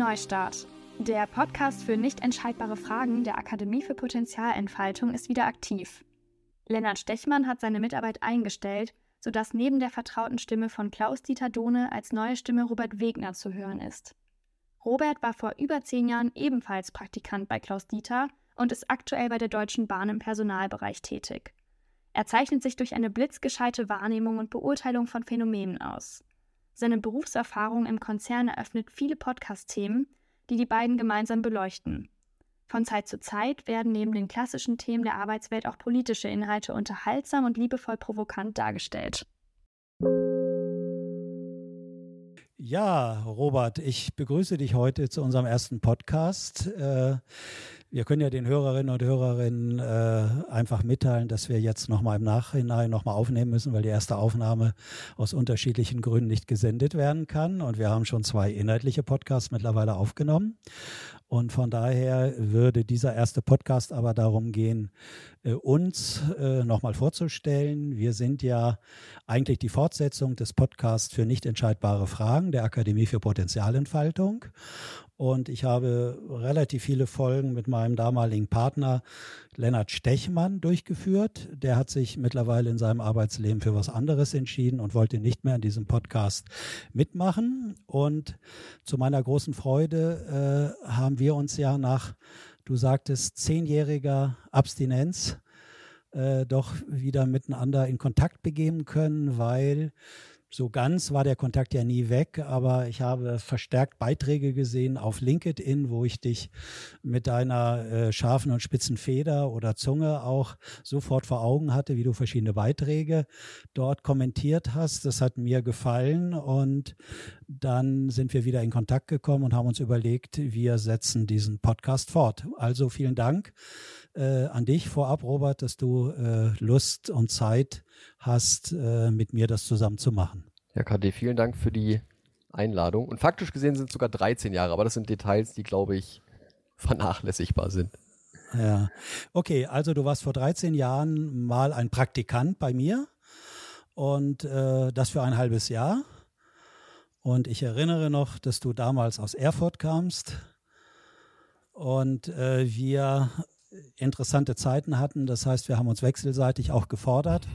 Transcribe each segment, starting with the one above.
Neustart. Der Podcast für nicht entscheidbare Fragen der Akademie für Potenzialentfaltung ist wieder aktiv. Lennart Stechmann hat seine Mitarbeit eingestellt, sodass neben der vertrauten Stimme von Klaus-Dieter Dohne als neue Stimme Robert Wegner zu hören ist. Robert war vor über zehn Jahren ebenfalls Praktikant bei Klaus-Dieter und ist aktuell bei der Deutschen Bahn im Personalbereich tätig. Er zeichnet sich durch eine blitzgescheite Wahrnehmung und Beurteilung von Phänomenen aus. Seine Berufserfahrung im Konzern eröffnet viele Podcast-Themen, die die beiden gemeinsam beleuchten. Von Zeit zu Zeit werden neben den klassischen Themen der Arbeitswelt auch politische Inhalte unterhaltsam und liebevoll provokant dargestellt. Ja, Robert, ich begrüße dich heute zu unserem ersten Podcast. Äh, wir können ja den Hörerinnen und Hörerinnen äh, einfach mitteilen, dass wir jetzt nochmal im Nachhinein nochmal aufnehmen müssen, weil die erste Aufnahme aus unterschiedlichen Gründen nicht gesendet werden kann. Und wir haben schon zwei inhaltliche Podcasts mittlerweile aufgenommen. Und von daher würde dieser erste Podcast aber darum gehen, äh, uns äh, nochmal vorzustellen. Wir sind ja eigentlich die Fortsetzung des Podcasts für nicht entscheidbare Fragen der Akademie für Potenzialentfaltung. Und ich habe relativ viele Folgen mit meinem damaligen Partner Lennart Stechmann durchgeführt. Der hat sich mittlerweile in seinem Arbeitsleben für was anderes entschieden und wollte nicht mehr in diesem Podcast mitmachen. Und zu meiner großen Freude äh, haben wir uns ja nach, du sagtest, zehnjähriger Abstinenz äh, doch wieder miteinander in Kontakt begeben können, weil so ganz war der Kontakt ja nie weg, aber ich habe verstärkt Beiträge gesehen auf LinkedIn, wo ich dich mit deiner äh, scharfen und spitzen Feder oder Zunge auch sofort vor Augen hatte, wie du verschiedene Beiträge dort kommentiert hast. Das hat mir gefallen und dann sind wir wieder in Kontakt gekommen und haben uns überlegt, wir setzen diesen Podcast fort. Also vielen Dank äh, an dich vorab, Robert, dass du äh, Lust und Zeit hast, äh, mit mir das zusammen zu machen. Ja, KD, vielen Dank für die Einladung. Und faktisch gesehen sind es sogar 13 Jahre, aber das sind Details, die, glaube ich, vernachlässigbar sind. Ja, okay, also du warst vor 13 Jahren mal ein Praktikant bei mir und äh, das für ein halbes Jahr. Und ich erinnere noch, dass du damals aus Erfurt kamst und äh, wir interessante Zeiten hatten. Das heißt, wir haben uns wechselseitig auch gefordert.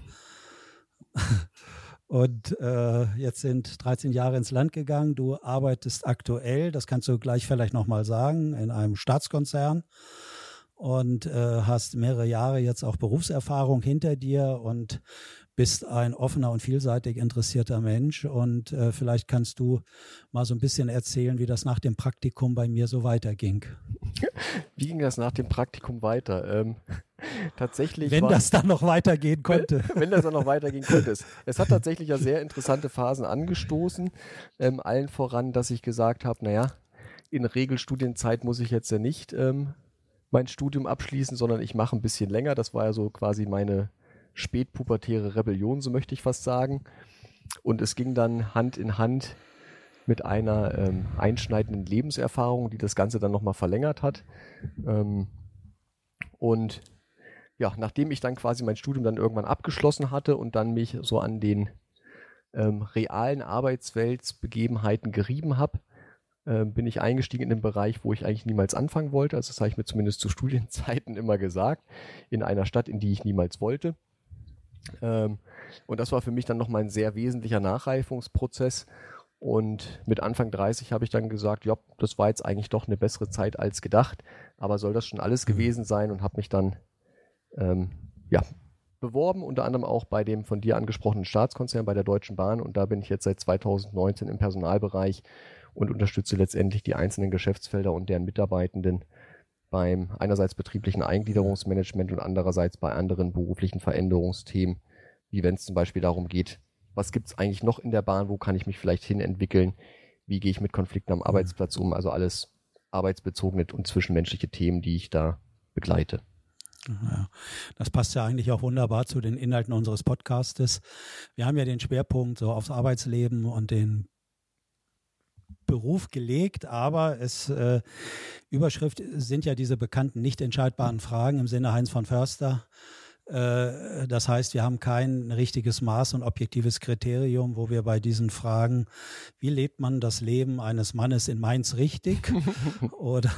Und äh, jetzt sind 13 Jahre ins Land gegangen. Du arbeitest aktuell, das kannst du gleich vielleicht nochmal sagen, in einem Staatskonzern und äh, hast mehrere Jahre jetzt auch Berufserfahrung hinter dir und bist ein offener und vielseitig interessierter Mensch. Und äh, vielleicht kannst du mal so ein bisschen erzählen, wie das nach dem Praktikum bei mir so weiterging. Wie ging das nach dem Praktikum weiter? Ähm, tatsächlich. Wenn war, das dann noch weitergehen konnte. Wenn, das dann noch weitergehen konnte. Es, es, hat tatsächlich ja sehr interessante Phasen angestoßen. Ähm, allen voran, dass ich gesagt habe, naja, in Regelstudienzeit muss ich jetzt ja nicht ähm, mein Studium abschließen, sondern ich mache ein bisschen länger. Das war ja so quasi meine spätpubertäre Rebellion, so möchte ich fast sagen. Und es ging dann Hand in Hand mit einer ähm, einschneidenden Lebenserfahrung, die das Ganze dann nochmal verlängert hat. Ähm, und ja, nachdem ich dann quasi mein Studium dann irgendwann abgeschlossen hatte und dann mich so an den ähm, realen Arbeitsweltsbegebenheiten gerieben habe, äh, bin ich eingestiegen in den Bereich, wo ich eigentlich niemals anfangen wollte. Also das habe ich mir zumindest zu Studienzeiten immer gesagt, in einer Stadt, in die ich niemals wollte. Ähm, und das war für mich dann nochmal ein sehr wesentlicher Nachreifungsprozess. Und mit Anfang 30 habe ich dann gesagt, ja, das war jetzt eigentlich doch eine bessere Zeit als gedacht. Aber soll das schon alles mhm. gewesen sein und habe mich dann ähm, ja, beworben, unter anderem auch bei dem von dir angesprochenen Staatskonzern bei der Deutschen Bahn. Und da bin ich jetzt seit 2019 im Personalbereich und unterstütze letztendlich die einzelnen Geschäftsfelder und deren Mitarbeitenden beim einerseits betrieblichen Eingliederungsmanagement und andererseits bei anderen beruflichen Veränderungsthemen, wie wenn es zum Beispiel darum geht, was gibt es eigentlich noch in der Bahn, wo kann ich mich vielleicht hinentwickeln, wie gehe ich mit Konflikten am Arbeitsplatz um, also alles arbeitsbezogene und zwischenmenschliche Themen, die ich da begleite. Ja, das passt ja eigentlich auch wunderbar zu den Inhalten unseres Podcastes. Wir haben ja den Schwerpunkt so aufs Arbeitsleben und den Beruf gelegt, aber es äh, Überschrift sind ja diese bekannten nicht entscheidbaren Fragen im Sinne Heinz von Förster das heißt, wir haben kein richtiges Maß und objektives Kriterium, wo wir bei diesen Fragen, wie lebt man das Leben eines Mannes in Mainz richtig? oder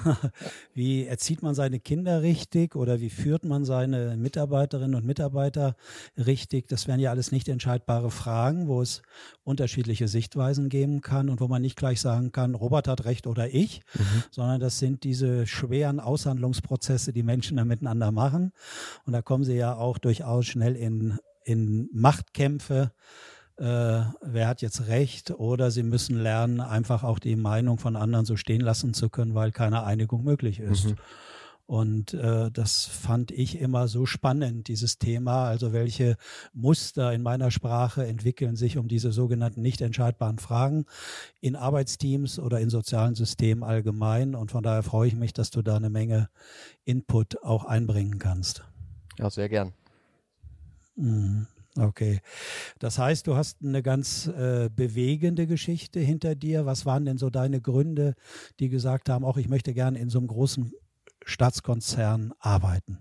wie erzieht man seine Kinder richtig? Oder wie führt man seine Mitarbeiterinnen und Mitarbeiter richtig? Das wären ja alles nicht entscheidbare Fragen, wo es unterschiedliche Sichtweisen geben kann und wo man nicht gleich sagen kann, Robert hat recht oder ich, mhm. sondern das sind diese schweren Aushandlungsprozesse, die Menschen da miteinander machen. Und da kommen sie ja auch durchaus schnell in, in Machtkämpfe. Äh, wer hat jetzt recht? Oder sie müssen lernen, einfach auch die Meinung von anderen so stehen lassen zu können, weil keine Einigung möglich ist. Mhm. Und äh, das fand ich immer so spannend, dieses Thema. Also welche Muster in meiner Sprache entwickeln sich um diese sogenannten nicht entscheidbaren Fragen in Arbeitsteams oder in sozialen Systemen allgemein. Und von daher freue ich mich, dass du da eine Menge Input auch einbringen kannst. Ja, sehr gern. Mhm. Okay. Das heißt, du hast eine ganz äh, bewegende Geschichte hinter dir. Was waren denn so deine Gründe, die gesagt haben, auch ich möchte gerne in so einem großen Staatskonzern arbeiten?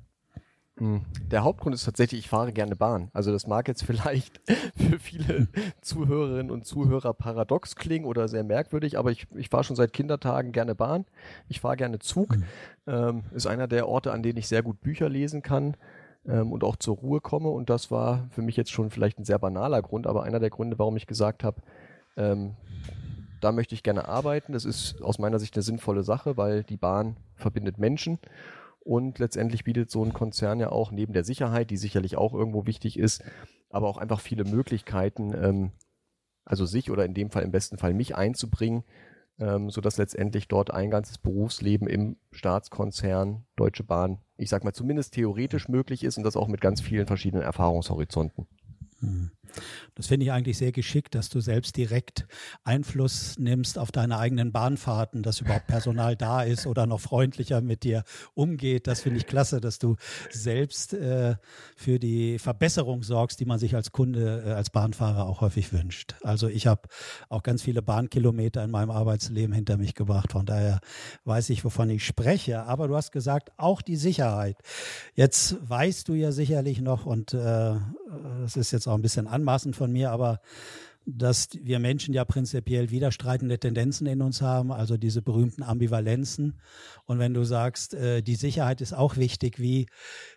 Hm. Der Hauptgrund ist tatsächlich, ich fahre gerne Bahn. Also das mag jetzt vielleicht für viele Zuhörerinnen und Zuhörer paradox klingen oder sehr merkwürdig, aber ich, ich fahre schon seit Kindertagen gerne Bahn. Ich fahre gerne Zug. Mhm. Ähm, ist einer der Orte, an denen ich sehr gut Bücher lesen kann ähm, und auch zur Ruhe komme. Und das war für mich jetzt schon vielleicht ein sehr banaler Grund, aber einer der Gründe, warum ich gesagt habe, ähm, da möchte ich gerne arbeiten. Das ist aus meiner Sicht eine sinnvolle Sache, weil die Bahn verbindet Menschen und letztendlich bietet so ein Konzern ja auch neben der Sicherheit, die sicherlich auch irgendwo wichtig ist, aber auch einfach viele Möglichkeiten, ähm, also sich oder in dem Fall im besten Fall mich einzubringen, ähm, sodass letztendlich dort ein ganzes Berufsleben im Staatskonzern Deutsche Bahn, ich sag mal, zumindest theoretisch möglich ist und das auch mit ganz vielen verschiedenen Erfahrungshorizonten. Hm. Das finde ich eigentlich sehr geschickt, dass du selbst direkt Einfluss nimmst auf deine eigenen Bahnfahrten, dass überhaupt Personal da ist oder noch freundlicher mit dir umgeht. Das finde ich klasse, dass du selbst äh, für die Verbesserung sorgst, die man sich als Kunde, äh, als Bahnfahrer auch häufig wünscht. Also ich habe auch ganz viele Bahnkilometer in meinem Arbeitsleben hinter mich gebracht. Von daher weiß ich, wovon ich spreche. Aber du hast gesagt, auch die Sicherheit. Jetzt weißt du ja sicherlich noch, und äh, das ist jetzt auch ein bisschen an anmaßend von mir, aber dass wir Menschen ja prinzipiell widerstreitende Tendenzen in uns haben, also diese berühmten Ambivalenzen. Und wenn du sagst, äh, die Sicherheit ist auch wichtig, wie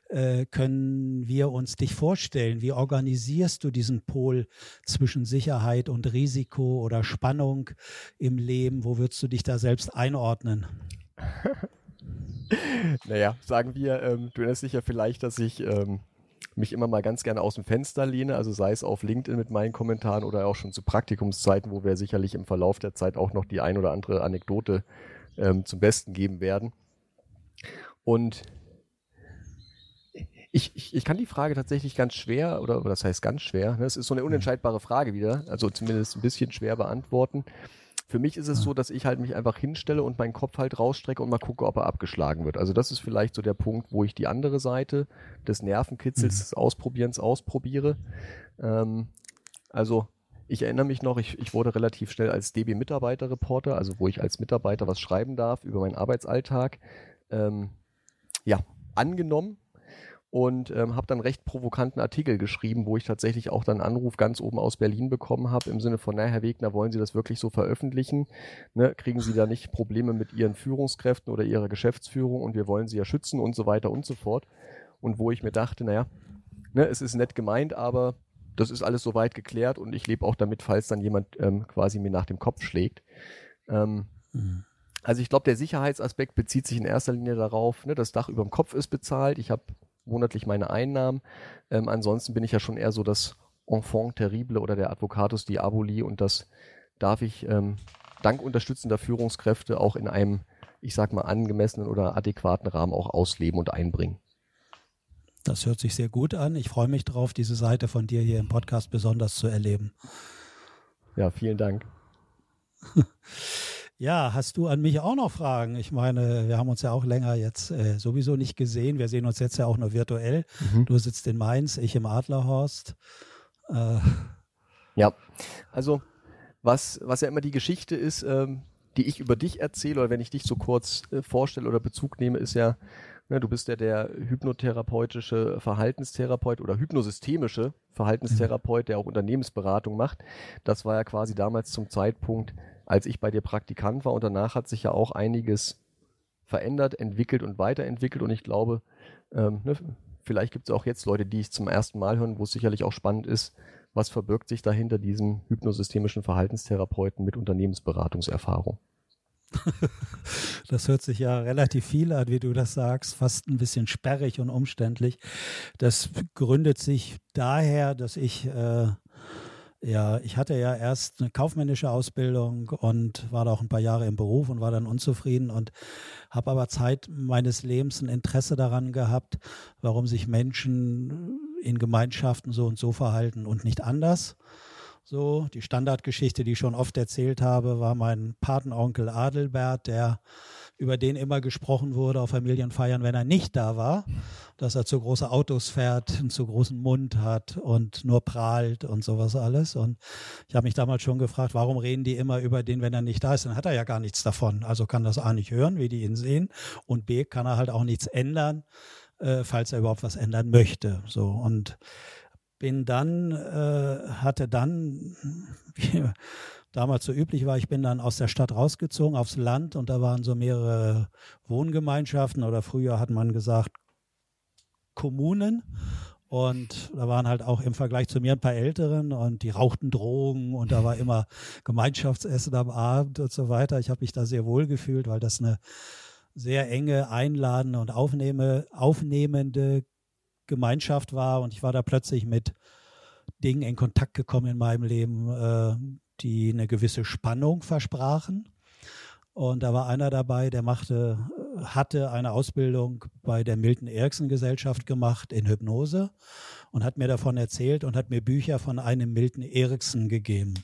äh, können wir uns dich vorstellen? Wie organisierst du diesen Pol zwischen Sicherheit und Risiko oder Spannung im Leben? Wo würdest du dich da selbst einordnen? naja, sagen wir, ähm, du erinnerst dich ja vielleicht, dass ich ähm, mich immer mal ganz gerne aus dem Fenster lehne, also sei es auf LinkedIn mit meinen Kommentaren oder auch schon zu Praktikumszeiten, wo wir sicherlich im Verlauf der Zeit auch noch die ein oder andere Anekdote ähm, zum Besten geben werden. Und ich, ich, ich kann die Frage tatsächlich ganz schwer, oder, oder das heißt ganz schwer, ne? es ist so eine unentscheidbare Frage wieder, also zumindest ein bisschen schwer beantworten. Für mich ist es so, dass ich halt mich einfach hinstelle und meinen Kopf halt rausstrecke und mal gucke, ob er abgeschlagen wird. Also das ist vielleicht so der Punkt, wo ich die andere Seite des Nervenkitzels, mhm. des Ausprobierens ausprobiere. Ähm, also ich erinnere mich noch, ich, ich wurde relativ schnell als DB-Mitarbeiter-Reporter, also wo ich als Mitarbeiter was schreiben darf über meinen Arbeitsalltag, ähm, ja, angenommen und ähm, habe dann recht provokanten Artikel geschrieben, wo ich tatsächlich auch dann einen Anruf ganz oben aus Berlin bekommen habe, im Sinne von, naja, Herr Wegner, wollen Sie das wirklich so veröffentlichen? Ne, kriegen Sie da nicht Probleme mit Ihren Führungskräften oder Ihrer Geschäftsführung und wir wollen Sie ja schützen und so weiter und so fort. Und wo ich mir dachte, naja, ne, es ist nett gemeint, aber das ist alles soweit geklärt und ich lebe auch damit, falls dann jemand ähm, quasi mir nach dem Kopf schlägt. Ähm, mhm. Also ich glaube, der Sicherheitsaspekt bezieht sich in erster Linie darauf, ne, das Dach über dem Kopf ist bezahlt, ich habe monatlich meine Einnahmen. Ähm, ansonsten bin ich ja schon eher so das Enfant terrible oder der Advocatus Diaboli und das darf ich ähm, dank unterstützender Führungskräfte auch in einem, ich sag mal, angemessenen oder adäquaten Rahmen auch ausleben und einbringen. Das hört sich sehr gut an. Ich freue mich darauf, diese Seite von dir hier im Podcast besonders zu erleben. Ja, vielen Dank. Ja, hast du an mich auch noch Fragen? Ich meine, wir haben uns ja auch länger jetzt äh, sowieso nicht gesehen. Wir sehen uns jetzt ja auch nur virtuell. Mhm. Du sitzt in Mainz, ich im Adlerhorst. Äh. Ja, also was, was ja immer die Geschichte ist, ähm, die ich über dich erzähle, oder wenn ich dich so kurz äh, vorstelle oder Bezug nehme, ist ja, Ne, du bist ja der hypnotherapeutische Verhaltenstherapeut oder hypnosystemische Verhaltenstherapeut, der auch Unternehmensberatung macht. Das war ja quasi damals zum Zeitpunkt, als ich bei dir Praktikant war und danach hat sich ja auch einiges verändert, entwickelt und weiterentwickelt und ich glaube, ähm, ne, vielleicht gibt es auch jetzt Leute, die ich zum ersten Mal hören, wo es sicherlich auch spannend ist, was verbirgt sich dahinter diesem hypnosystemischen Verhaltenstherapeuten mit Unternehmensberatungserfahrung. Das hört sich ja relativ viel an, wie du das sagst, fast ein bisschen sperrig und umständlich. Das gründet sich daher, dass ich äh, ja, ich hatte ja erst eine kaufmännische Ausbildung und war da auch ein paar Jahre im Beruf und war dann unzufrieden und habe aber Zeit meines Lebens ein Interesse daran gehabt, warum sich Menschen in Gemeinschaften so und so verhalten und nicht anders. So, die Standardgeschichte, die ich schon oft erzählt habe, war mein Patenonkel Adelbert, der über den immer gesprochen wurde auf Familienfeiern, wenn er nicht da war, dass er zu große Autos fährt, einen zu großen Mund hat und nur prahlt und sowas alles. Und ich habe mich damals schon gefragt, warum reden die immer über den, wenn er nicht da ist? Dann hat er ja gar nichts davon. Also kann das A nicht hören, wie die ihn sehen, und B kann er halt auch nichts ändern, äh, falls er überhaupt was ändern möchte. So und bin dann, äh, hatte dann, damals so üblich war, ich bin dann aus der Stadt rausgezogen aufs Land und da waren so mehrere Wohngemeinschaften oder früher hat man gesagt Kommunen. Und da waren halt auch im Vergleich zu mir ein paar Älteren und die rauchten Drogen und da war immer Gemeinschaftsessen am Abend und so weiter. Ich habe mich da sehr wohl gefühlt, weil das eine sehr enge, einladende und aufnehme, aufnehmende Gemeinschaft war und ich war da plötzlich mit Dingen in Kontakt gekommen in meinem Leben, äh, die eine gewisse Spannung versprachen. Und da war einer dabei, der machte, hatte eine Ausbildung bei der Milton Erickson Gesellschaft gemacht in Hypnose und hat mir davon erzählt und hat mir Bücher von einem Milton Erickson gegeben.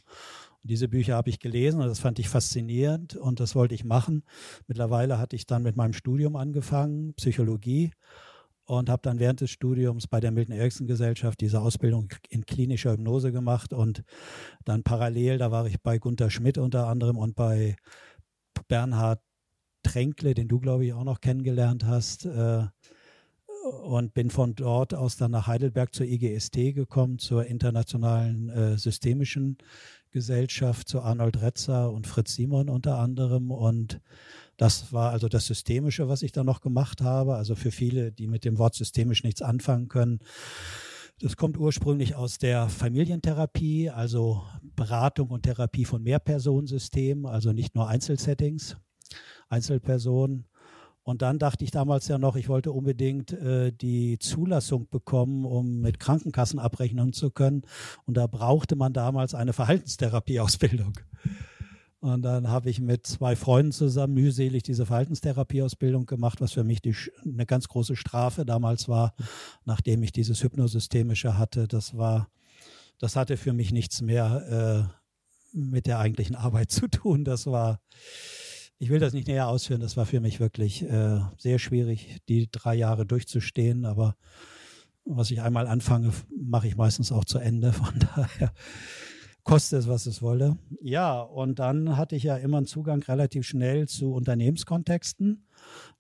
Und diese Bücher habe ich gelesen und das fand ich faszinierend und das wollte ich machen. Mittlerweile hatte ich dann mit meinem Studium angefangen, Psychologie und habe dann während des Studiums bei der Milton Erickson Gesellschaft diese Ausbildung in klinischer Hypnose gemacht und dann parallel, da war ich bei Gunther Schmidt unter anderem und bei Bernhard Tränkle, den du glaube ich auch noch kennengelernt hast äh, und bin von dort aus dann nach Heidelberg zur IGST gekommen, zur internationalen äh, systemischen Gesellschaft, zu Arnold Retzer und Fritz Simon unter anderem und das war also das Systemische, was ich da noch gemacht habe. Also für viele, die mit dem Wort systemisch nichts anfangen können. Das kommt ursprünglich aus der Familientherapie, also Beratung und Therapie von Mehrpersonensystemen, also nicht nur Einzelsettings, Einzelpersonen. Und dann dachte ich damals ja noch, ich wollte unbedingt äh, die Zulassung bekommen, um mit Krankenkassen abrechnen zu können. Und da brauchte man damals eine Verhaltenstherapieausbildung. Und dann habe ich mit zwei Freunden zusammen mühselig diese Verhaltenstherapieausbildung gemacht, was für mich die, eine ganz große Strafe damals war, nachdem ich dieses Hypnosystemische hatte. Das war, das hatte für mich nichts mehr äh, mit der eigentlichen Arbeit zu tun. Das war, ich will das nicht näher ausführen, das war für mich wirklich äh, sehr schwierig, die drei Jahre durchzustehen, aber was ich einmal anfange, mache ich meistens auch zu Ende. Von daher koste es, was es wolle. Ja, und dann hatte ich ja immer einen Zugang relativ schnell zu Unternehmenskontexten,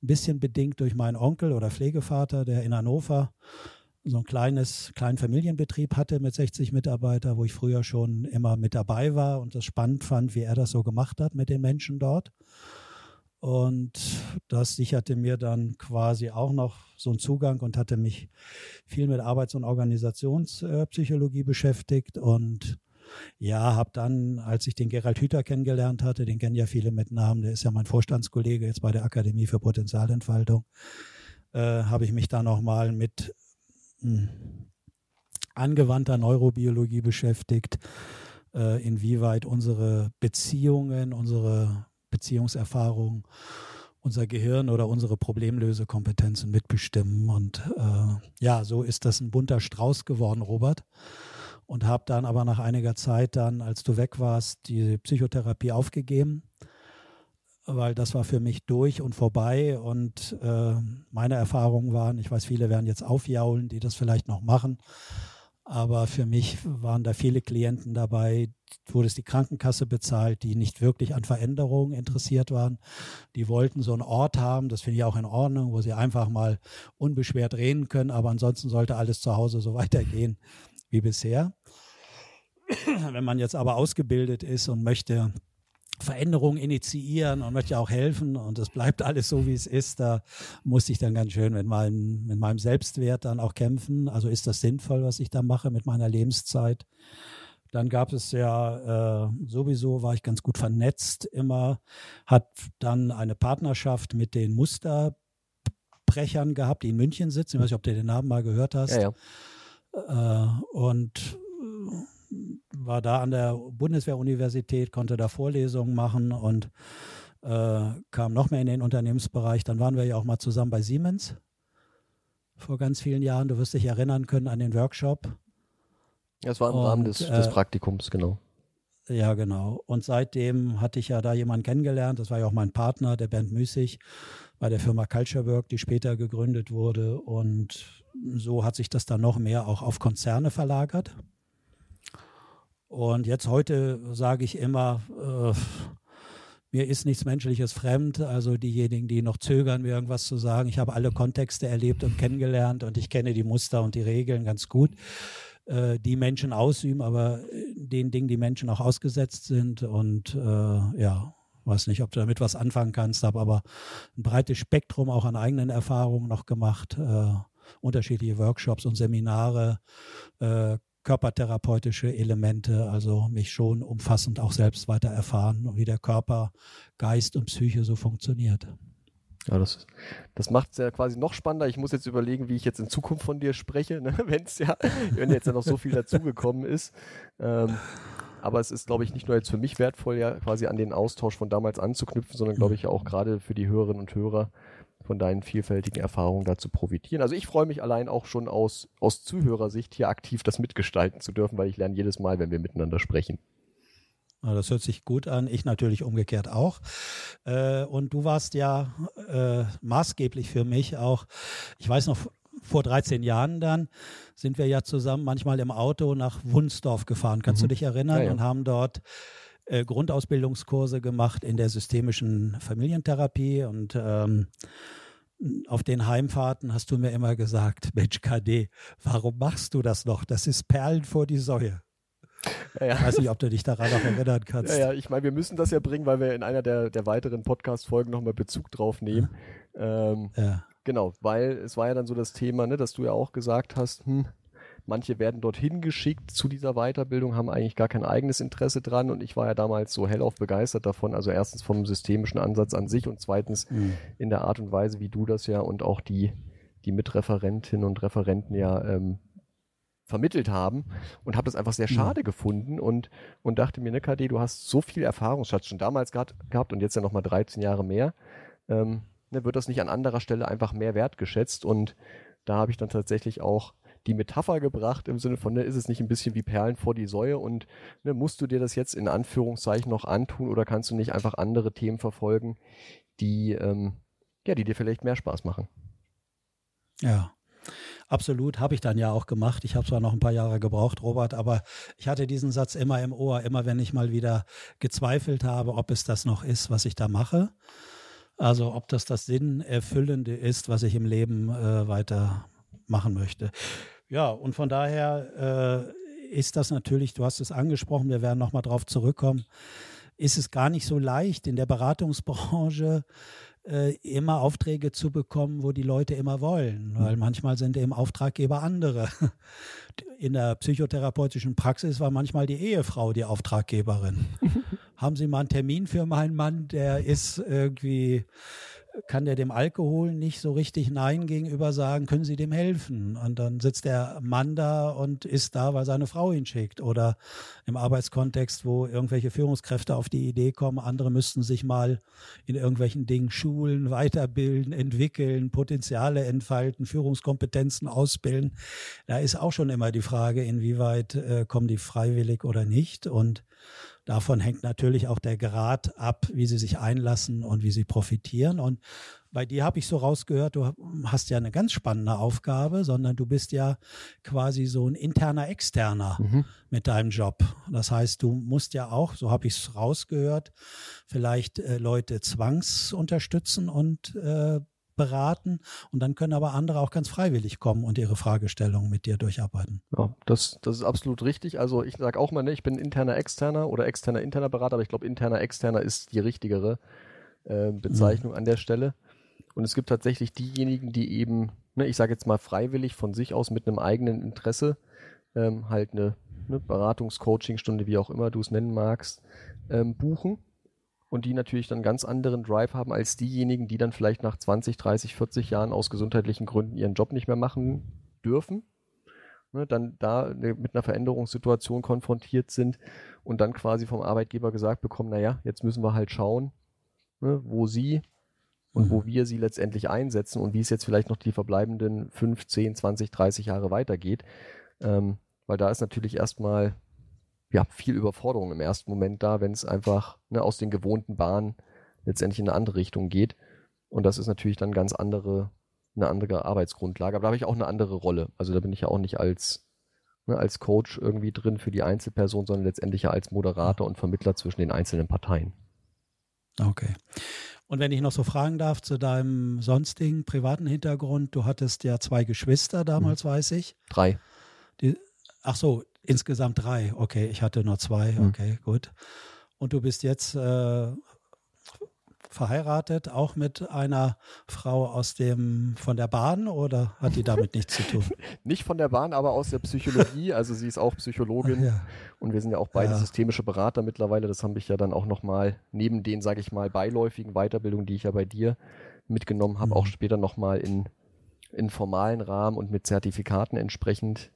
ein bisschen bedingt durch meinen Onkel oder Pflegevater, der in Hannover so ein kleines, kleinen Familienbetrieb hatte mit 60 Mitarbeitern, wo ich früher schon immer mit dabei war und das spannend fand, wie er das so gemacht hat mit den Menschen dort. Und das sicherte mir dann quasi auch noch so einen Zugang und hatte mich viel mit Arbeits- und Organisationspsychologie beschäftigt und ja, habe dann, als ich den Gerald Hüther kennengelernt hatte, den kennen ja viele mit Namen, der ist ja mein Vorstandskollege jetzt bei der Akademie für Potenzialentfaltung, äh, habe ich mich da nochmal mit angewandter Neurobiologie beschäftigt, äh, inwieweit unsere Beziehungen, unsere Beziehungserfahrungen, unser Gehirn oder unsere Problemlösekompetenzen mitbestimmen. Und äh, ja, so ist das ein bunter Strauß geworden, Robert. Und habe dann aber nach einiger Zeit dann, als du weg warst, die Psychotherapie aufgegeben, weil das war für mich durch und vorbei und äh, meine Erfahrungen waren, ich weiß, viele werden jetzt aufjaulen, die das vielleicht noch machen, Aber für mich waren da viele Klienten dabei, wurde es die Krankenkasse bezahlt, die nicht wirklich an Veränderungen interessiert waren. Die wollten so einen Ort haben, das finde ich auch in Ordnung, wo sie einfach mal unbeschwert reden können, aber ansonsten sollte alles zu Hause so weitergehen wie bisher. Wenn man jetzt aber ausgebildet ist und möchte Veränderungen initiieren und möchte auch helfen und es bleibt alles so, wie es ist, da muss ich dann ganz schön mit meinem, mit meinem Selbstwert dann auch kämpfen. Also ist das sinnvoll, was ich da mache mit meiner Lebenszeit? Dann gab es ja äh, sowieso, war ich ganz gut vernetzt immer, hat dann eine Partnerschaft mit den Musterbrechern gehabt, die in München sitzen. Ich weiß nicht, ob du den Namen mal gehört hast. Ja, ja. Äh, und war da an der Bundeswehruniversität, konnte da Vorlesungen machen und äh, kam noch mehr in den Unternehmensbereich. Dann waren wir ja auch mal zusammen bei Siemens vor ganz vielen Jahren. Du wirst dich erinnern können an den Workshop. Das war im und, Rahmen des, äh, des Praktikums, genau. Ja, genau. Und seitdem hatte ich ja da jemanden kennengelernt. Das war ja auch mein Partner, der Bernd Müßig, bei der Firma Culture Work, die später gegründet wurde. Und so hat sich das dann noch mehr auch auf Konzerne verlagert. Und jetzt heute sage ich immer, äh, mir ist nichts Menschliches fremd. Also diejenigen, die noch zögern, mir irgendwas zu sagen. Ich habe alle Kontexte erlebt und kennengelernt und ich kenne die Muster und die Regeln ganz gut, äh, die Menschen ausüben, aber den Dingen, die Menschen auch ausgesetzt sind. Und äh, ja, weiß nicht, ob du damit was anfangen kannst, habe aber ein breites Spektrum auch an eigenen Erfahrungen noch gemacht. Äh, unterschiedliche Workshops und Seminare, äh, körpertherapeutische Elemente, also mich schon umfassend auch selbst weiter erfahren, wie der Körper, Geist und Psyche so funktioniert. Ja, das, das macht es ja quasi noch spannender. Ich muss jetzt überlegen, wie ich jetzt in Zukunft von dir spreche, ne? wenn es ja, wenn jetzt ja noch so viel dazugekommen ist. Ähm, aber es ist, glaube ich, nicht nur jetzt für mich wertvoll, ja quasi an den Austausch von damals anzuknüpfen, sondern glaube ich auch gerade für die Hörerinnen und Hörer von deinen vielfältigen Erfahrungen dazu profitieren. Also ich freue mich allein auch schon aus, aus Zuhörersicht hier aktiv das mitgestalten zu dürfen, weil ich lerne jedes Mal, wenn wir miteinander sprechen. Das hört sich gut an. Ich natürlich umgekehrt auch. Äh, und du warst ja äh, maßgeblich für mich auch, ich weiß noch, vor 13 Jahren dann sind wir ja zusammen manchmal im Auto nach Wunsdorf gefahren. Kannst mhm. du dich erinnern? Ja, ja. Und haben dort äh, Grundausbildungskurse gemacht in der systemischen Familientherapie und ähm, auf den Heimfahrten hast du mir immer gesagt, Mensch KD, warum machst du das noch? Das ist Perlen vor die Säue. Ja, ja. Ich weiß nicht, ob du dich daran noch erinnern kannst. Ja, ja, ich meine, wir müssen das ja bringen, weil wir in einer der, der weiteren Podcast-Folgen nochmal Bezug drauf nehmen. Ähm, ja. Genau, weil es war ja dann so das Thema, ne, dass du ja auch gesagt hast, hm, Manche werden dorthin geschickt zu dieser Weiterbildung, haben eigentlich gar kein eigenes Interesse dran und ich war ja damals so hellauf begeistert davon. Also erstens vom systemischen Ansatz an sich und zweitens mhm. in der Art und Weise, wie du das ja und auch die, die Mitreferentinnen und Referenten ja ähm, vermittelt haben und habe das einfach sehr schade mhm. gefunden und, und dachte mir, ne KD, du hast so viel Erfahrungsschatz schon damals gehabt, gehabt und jetzt ja nochmal 13 Jahre mehr. Ähm, ne, wird das nicht an anderer Stelle einfach mehr wertgeschätzt und da habe ich dann tatsächlich auch die Metapher gebracht im Sinne von, ne, ist es nicht ein bisschen wie Perlen vor die Säue und ne, musst du dir das jetzt in Anführungszeichen noch antun oder kannst du nicht einfach andere Themen verfolgen, die, ähm, ja, die dir vielleicht mehr Spaß machen? Ja. Absolut, habe ich dann ja auch gemacht. Ich habe zwar noch ein paar Jahre gebraucht, Robert, aber ich hatte diesen Satz immer im Ohr, immer wenn ich mal wieder gezweifelt habe, ob es das noch ist, was ich da mache. Also ob das das Sinnerfüllende ist, was ich im Leben äh, weiter machen möchte. Ja, und von daher äh, ist das natürlich, du hast es angesprochen, wir werden nochmal drauf zurückkommen, ist es gar nicht so leicht in der Beratungsbranche äh, immer Aufträge zu bekommen, wo die Leute immer wollen, weil manchmal sind eben Auftraggeber andere. In der psychotherapeutischen Praxis war manchmal die Ehefrau die Auftraggeberin. Haben Sie mal einen Termin für meinen Mann, der ist irgendwie kann der dem Alkohol nicht so richtig Nein gegenüber sagen, können Sie dem helfen? Und dann sitzt der Mann da und ist da, weil seine Frau ihn schickt. Oder im Arbeitskontext, wo irgendwelche Führungskräfte auf die Idee kommen, andere müssten sich mal in irgendwelchen Dingen schulen, weiterbilden, entwickeln, Potenziale entfalten, Führungskompetenzen ausbilden. Da ist auch schon immer die Frage, inwieweit äh, kommen die freiwillig oder nicht. Und davon hängt natürlich auch der Grad ab, wie sie sich einlassen und wie sie profitieren. Und bei dir habe ich so rausgehört, du hast ja eine ganz spannende Aufgabe, sondern du bist ja quasi so ein interner Externer mhm. mit deinem Job. Das heißt, du musst ja auch, so habe ich es rausgehört, vielleicht äh, Leute zwangsunterstützen und äh, beraten und dann können aber andere auch ganz freiwillig kommen und ihre Fragestellungen mit dir durcharbeiten. Ja, das, das ist absolut richtig. Also ich sage auch mal, ne, ich bin interner externer oder externer interner Berater, aber ich glaube, interner externer ist die richtigere äh, Bezeichnung mhm. an der Stelle. Und es gibt tatsächlich diejenigen, die eben, ne, ich sage jetzt mal freiwillig von sich aus mit einem eigenen Interesse ähm, halt eine, eine Beratungs-Coaching-Stunde, wie auch immer du es nennen magst, ähm, buchen und die natürlich dann ganz anderen Drive haben als diejenigen, die dann vielleicht nach 20, 30, 40 Jahren aus gesundheitlichen Gründen ihren Job nicht mehr machen dürfen. Ne, dann da ne, mit einer Veränderungssituation konfrontiert sind und dann quasi vom Arbeitgeber gesagt bekommen, naja, jetzt müssen wir halt schauen, ne, wo sie und wo mhm. wir sie letztendlich einsetzen und wie es jetzt vielleicht noch die verbleibenden 5, 10, 20, 30 Jahre weitergeht. Ähm, weil da ist natürlich erstmal ja, viel Überforderung im ersten Moment da, wenn es einfach ne, aus den gewohnten Bahnen letztendlich in eine andere Richtung geht. Und das ist natürlich dann ganz andere, eine andere Arbeitsgrundlage. Aber da habe ich auch eine andere Rolle. Also da bin ich ja auch nicht als, ne, als Coach irgendwie drin für die Einzelperson, sondern letztendlich ja als Moderator und Vermittler zwischen den einzelnen Parteien. Okay. Und wenn ich noch so fragen darf zu deinem sonstigen privaten Hintergrund, du hattest ja zwei Geschwister damals, mhm. weiß ich. Drei. Die, ach so, insgesamt drei. Okay, ich hatte nur zwei. Mhm. Okay, mhm. gut. Und du bist jetzt äh, verheiratet, auch mit einer Frau aus dem von der Bahn oder hat die damit nichts zu tun? Nicht von der Bahn, aber aus der Psychologie. Also sie ist auch Psychologin ja. und wir sind ja auch beide ja. systemische Berater mittlerweile. Das habe ich ja dann auch nochmal neben den, sage ich mal, beiläufigen Weiterbildungen, die ich ja bei dir mitgenommen habe, mhm. auch später nochmal in, in formalen Rahmen und mit Zertifikaten entsprechend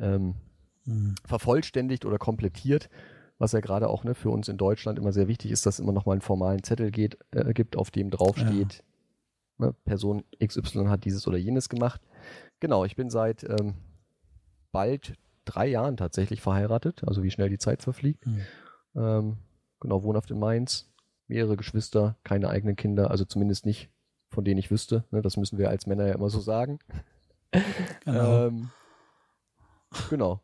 ähm, mhm. vervollständigt oder komplettiert was ja gerade auch ne, für uns in Deutschland immer sehr wichtig ist, dass es immer noch mal einen formalen Zettel geht, äh, gibt, auf dem draufsteht, ja. ne, Person XY hat dieses oder jenes gemacht. Genau, ich bin seit ähm, bald drei Jahren tatsächlich verheiratet, also wie schnell die Zeit verfliegt. Mhm. Ähm, genau, wohnhaft in Mainz, mehrere Geschwister, keine eigenen Kinder, also zumindest nicht, von denen ich wüsste. Ne, das müssen wir als Männer ja immer so sagen. Genau. ähm, genau.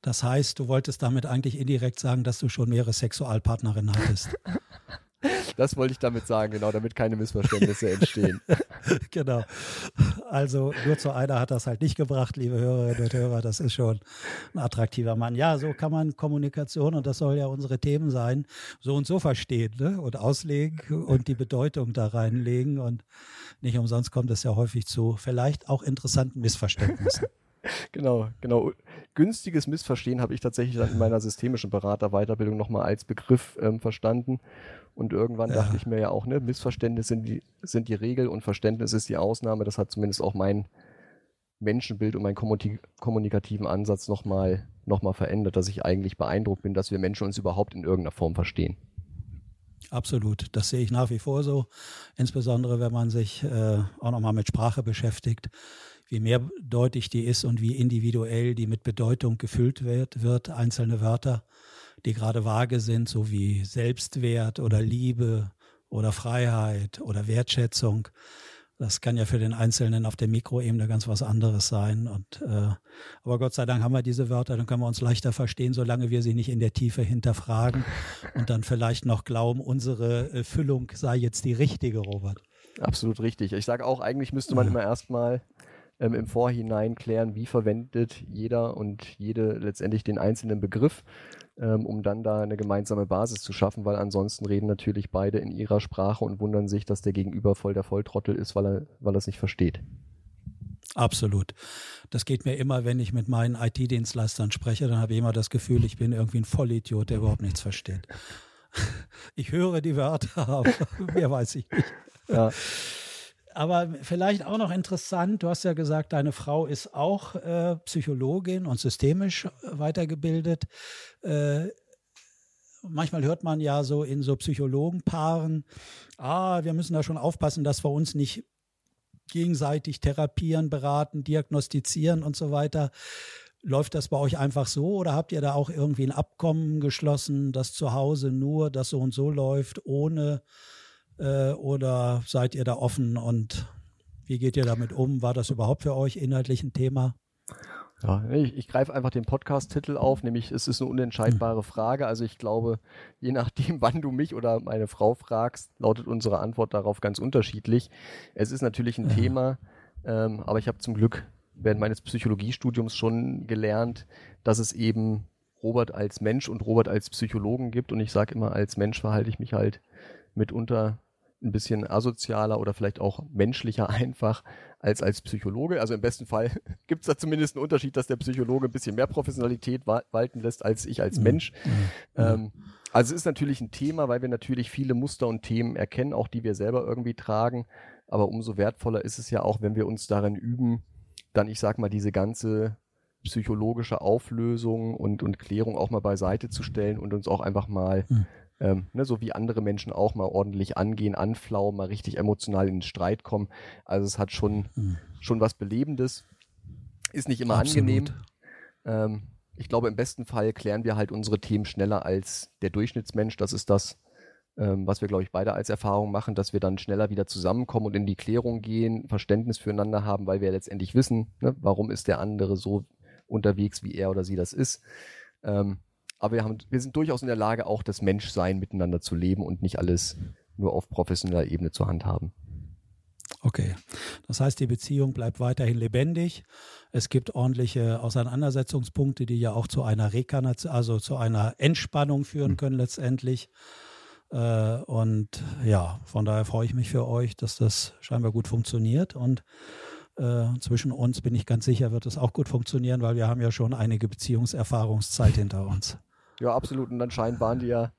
Das heißt, du wolltest damit eigentlich indirekt sagen, dass du schon mehrere Sexualpartnerinnen hattest. Das wollte ich damit sagen, genau, damit keine Missverständnisse entstehen. genau. Also nur zu einer hat das halt nicht gebracht, liebe Hörerinnen und Hörer. Das ist schon ein attraktiver Mann. Ja, so kann man Kommunikation, und das soll ja unsere Themen sein, so und so verstehen ne? und auslegen und die Bedeutung da reinlegen. Und nicht umsonst kommt es ja häufig zu vielleicht auch interessanten Missverständnissen. Genau, genau. Günstiges Missverstehen habe ich tatsächlich dann in meiner systemischen Beraterweiterbildung nochmal als Begriff ähm, verstanden. Und irgendwann ja. dachte ich mir ja auch, ne, Missverständnisse sind die, sind die Regel und Verständnis ist die Ausnahme. Das hat zumindest auch mein Menschenbild und meinen kommunikativen Ansatz nochmal noch mal verändert, dass ich eigentlich beeindruckt bin, dass wir Menschen uns überhaupt in irgendeiner Form verstehen. Absolut, das sehe ich nach wie vor so, insbesondere wenn man sich äh, auch nochmal mit Sprache beschäftigt wie mehrdeutig die ist und wie individuell die mit Bedeutung gefüllt wird, wird einzelne Wörter, die gerade vage sind, so wie Selbstwert oder Liebe oder Freiheit oder Wertschätzung. Das kann ja für den Einzelnen auf der Mikroebene ganz was anderes sein. Und, äh, aber Gott sei Dank haben wir diese Wörter, dann können wir uns leichter verstehen, solange wir sie nicht in der Tiefe hinterfragen und dann vielleicht noch glauben, unsere Füllung sei jetzt die richtige, Robert. Absolut richtig. Ich sage auch, eigentlich müsste man immer erstmal ähm, im Vorhinein klären, wie verwendet jeder und jede letztendlich den einzelnen Begriff, ähm, um dann da eine gemeinsame Basis zu schaffen, weil ansonsten reden natürlich beide in ihrer Sprache und wundern sich, dass der Gegenüber voll der Volltrottel ist, weil er, weil er es nicht versteht. Absolut. Das geht mir immer, wenn ich mit meinen IT-Dienstleistern spreche, dann habe ich immer das Gefühl, ich bin irgendwie ein Vollidiot, der überhaupt nichts versteht. Ich höre die Wörter, aber mehr weiß ich nicht. Ja aber vielleicht auch noch interessant, du hast ja gesagt, deine Frau ist auch äh, Psychologin und systemisch weitergebildet. Äh, manchmal hört man ja so in so Psychologenpaaren, ah, wir müssen da schon aufpassen, dass wir uns nicht gegenseitig therapieren, beraten, diagnostizieren und so weiter. Läuft das bei euch einfach so oder habt ihr da auch irgendwie ein Abkommen geschlossen, dass zu Hause nur das so und so läuft, ohne äh, oder seid ihr da offen und wie geht ihr damit um? War das überhaupt für euch inhaltlich ein Thema? Ja, ich, ich greife einfach den Podcast-Titel auf, nämlich es ist eine unentscheidbare Frage. Also ich glaube, je nachdem, wann du mich oder meine Frau fragst, lautet unsere Antwort darauf ganz unterschiedlich. Es ist natürlich ein Thema, ähm, aber ich habe zum Glück während meines Psychologiestudiums schon gelernt, dass es eben Robert als Mensch und Robert als Psychologen gibt. Und ich sage immer, als Mensch verhalte ich mich halt mitunter ein bisschen asozialer oder vielleicht auch menschlicher einfach als als Psychologe. Also im besten Fall gibt es da zumindest einen Unterschied, dass der Psychologe ein bisschen mehr Professionalität walten lässt als ich als mhm. Mensch. Mhm. Ähm, also es ist natürlich ein Thema, weil wir natürlich viele Muster und Themen erkennen, auch die wir selber irgendwie tragen. Aber umso wertvoller ist es ja auch, wenn wir uns darin üben, dann, ich sag mal, diese ganze psychologische Auflösung und, und Klärung auch mal beiseite zu stellen und uns auch einfach mal, mhm. ähm, ne, so wie andere Menschen auch mal ordentlich angehen, anflauen, mal richtig emotional in den Streit kommen. Also es hat schon, mhm. schon was Belebendes. Ist nicht immer Absolut. angenehm. Ähm, ich glaube, im besten Fall klären wir halt unsere Themen schneller als der Durchschnittsmensch. Das ist das, ähm, was wir, glaube ich, beide als Erfahrung machen, dass wir dann schneller wieder zusammenkommen und in die Klärung gehen, Verständnis füreinander haben, weil wir letztendlich wissen, ne, warum ist der andere so unterwegs, wie er oder sie das ist. Ähm, aber wir, haben, wir sind durchaus in der Lage, auch das Menschsein miteinander zu leben und nicht alles nur auf professioneller Ebene zu handhaben. Okay, das heißt, die Beziehung bleibt weiterhin lebendig. Es gibt ordentliche Auseinandersetzungspunkte, die ja auch zu einer Rekarnation, also zu einer Entspannung führen hm. können letztendlich. Äh, und ja, von daher freue ich mich für euch, dass das scheinbar gut funktioniert. Und äh, zwischen uns bin ich ganz sicher, wird es auch gut funktionieren, weil wir haben ja schon einige Beziehungserfahrungszeit hinter uns. Ja, absolut. Und anscheinend waren die ja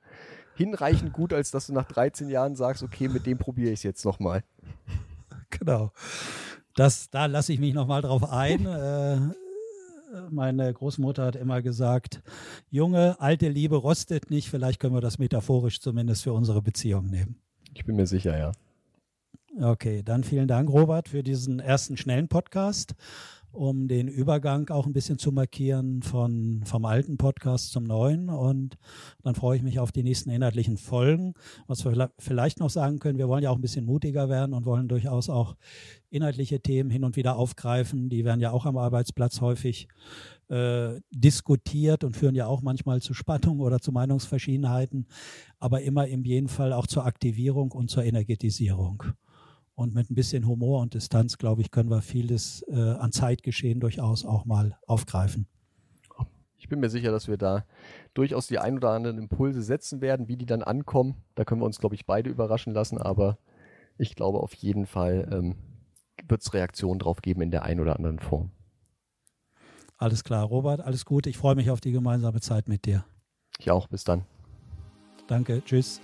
hinreichend gut, als dass du nach 13 Jahren sagst, okay, mit dem probiere ich es jetzt nochmal. Genau. Das, da lasse ich mich nochmal drauf ein. äh, meine Großmutter hat immer gesagt, Junge, alte Liebe rostet nicht. Vielleicht können wir das metaphorisch zumindest für unsere Beziehung nehmen. Ich bin mir sicher, ja. Okay, dann vielen Dank, Robert, für diesen ersten schnellen Podcast um den Übergang auch ein bisschen zu markieren von, vom alten Podcast zum neuen. Und dann freue ich mich auf die nächsten inhaltlichen Folgen. Was wir vielleicht noch sagen können, wir wollen ja auch ein bisschen mutiger werden und wollen durchaus auch inhaltliche Themen hin und wieder aufgreifen. Die werden ja auch am Arbeitsplatz häufig äh, diskutiert und führen ja auch manchmal zu Spannungen oder zu Meinungsverschiedenheiten, aber immer im jeden Fall auch zur Aktivierung und zur Energetisierung. Und mit ein bisschen Humor und Distanz, glaube ich, können wir vieles äh, an Zeitgeschehen durchaus auch mal aufgreifen. Ich bin mir sicher, dass wir da durchaus die ein oder anderen Impulse setzen werden, wie die dann ankommen. Da können wir uns, glaube ich, beide überraschen lassen, aber ich glaube auf jeden Fall ähm, wird es Reaktionen drauf geben in der einen oder anderen Form. Alles klar, Robert, alles gut. Ich freue mich auf die gemeinsame Zeit mit dir. Ich auch, bis dann. Danke, tschüss.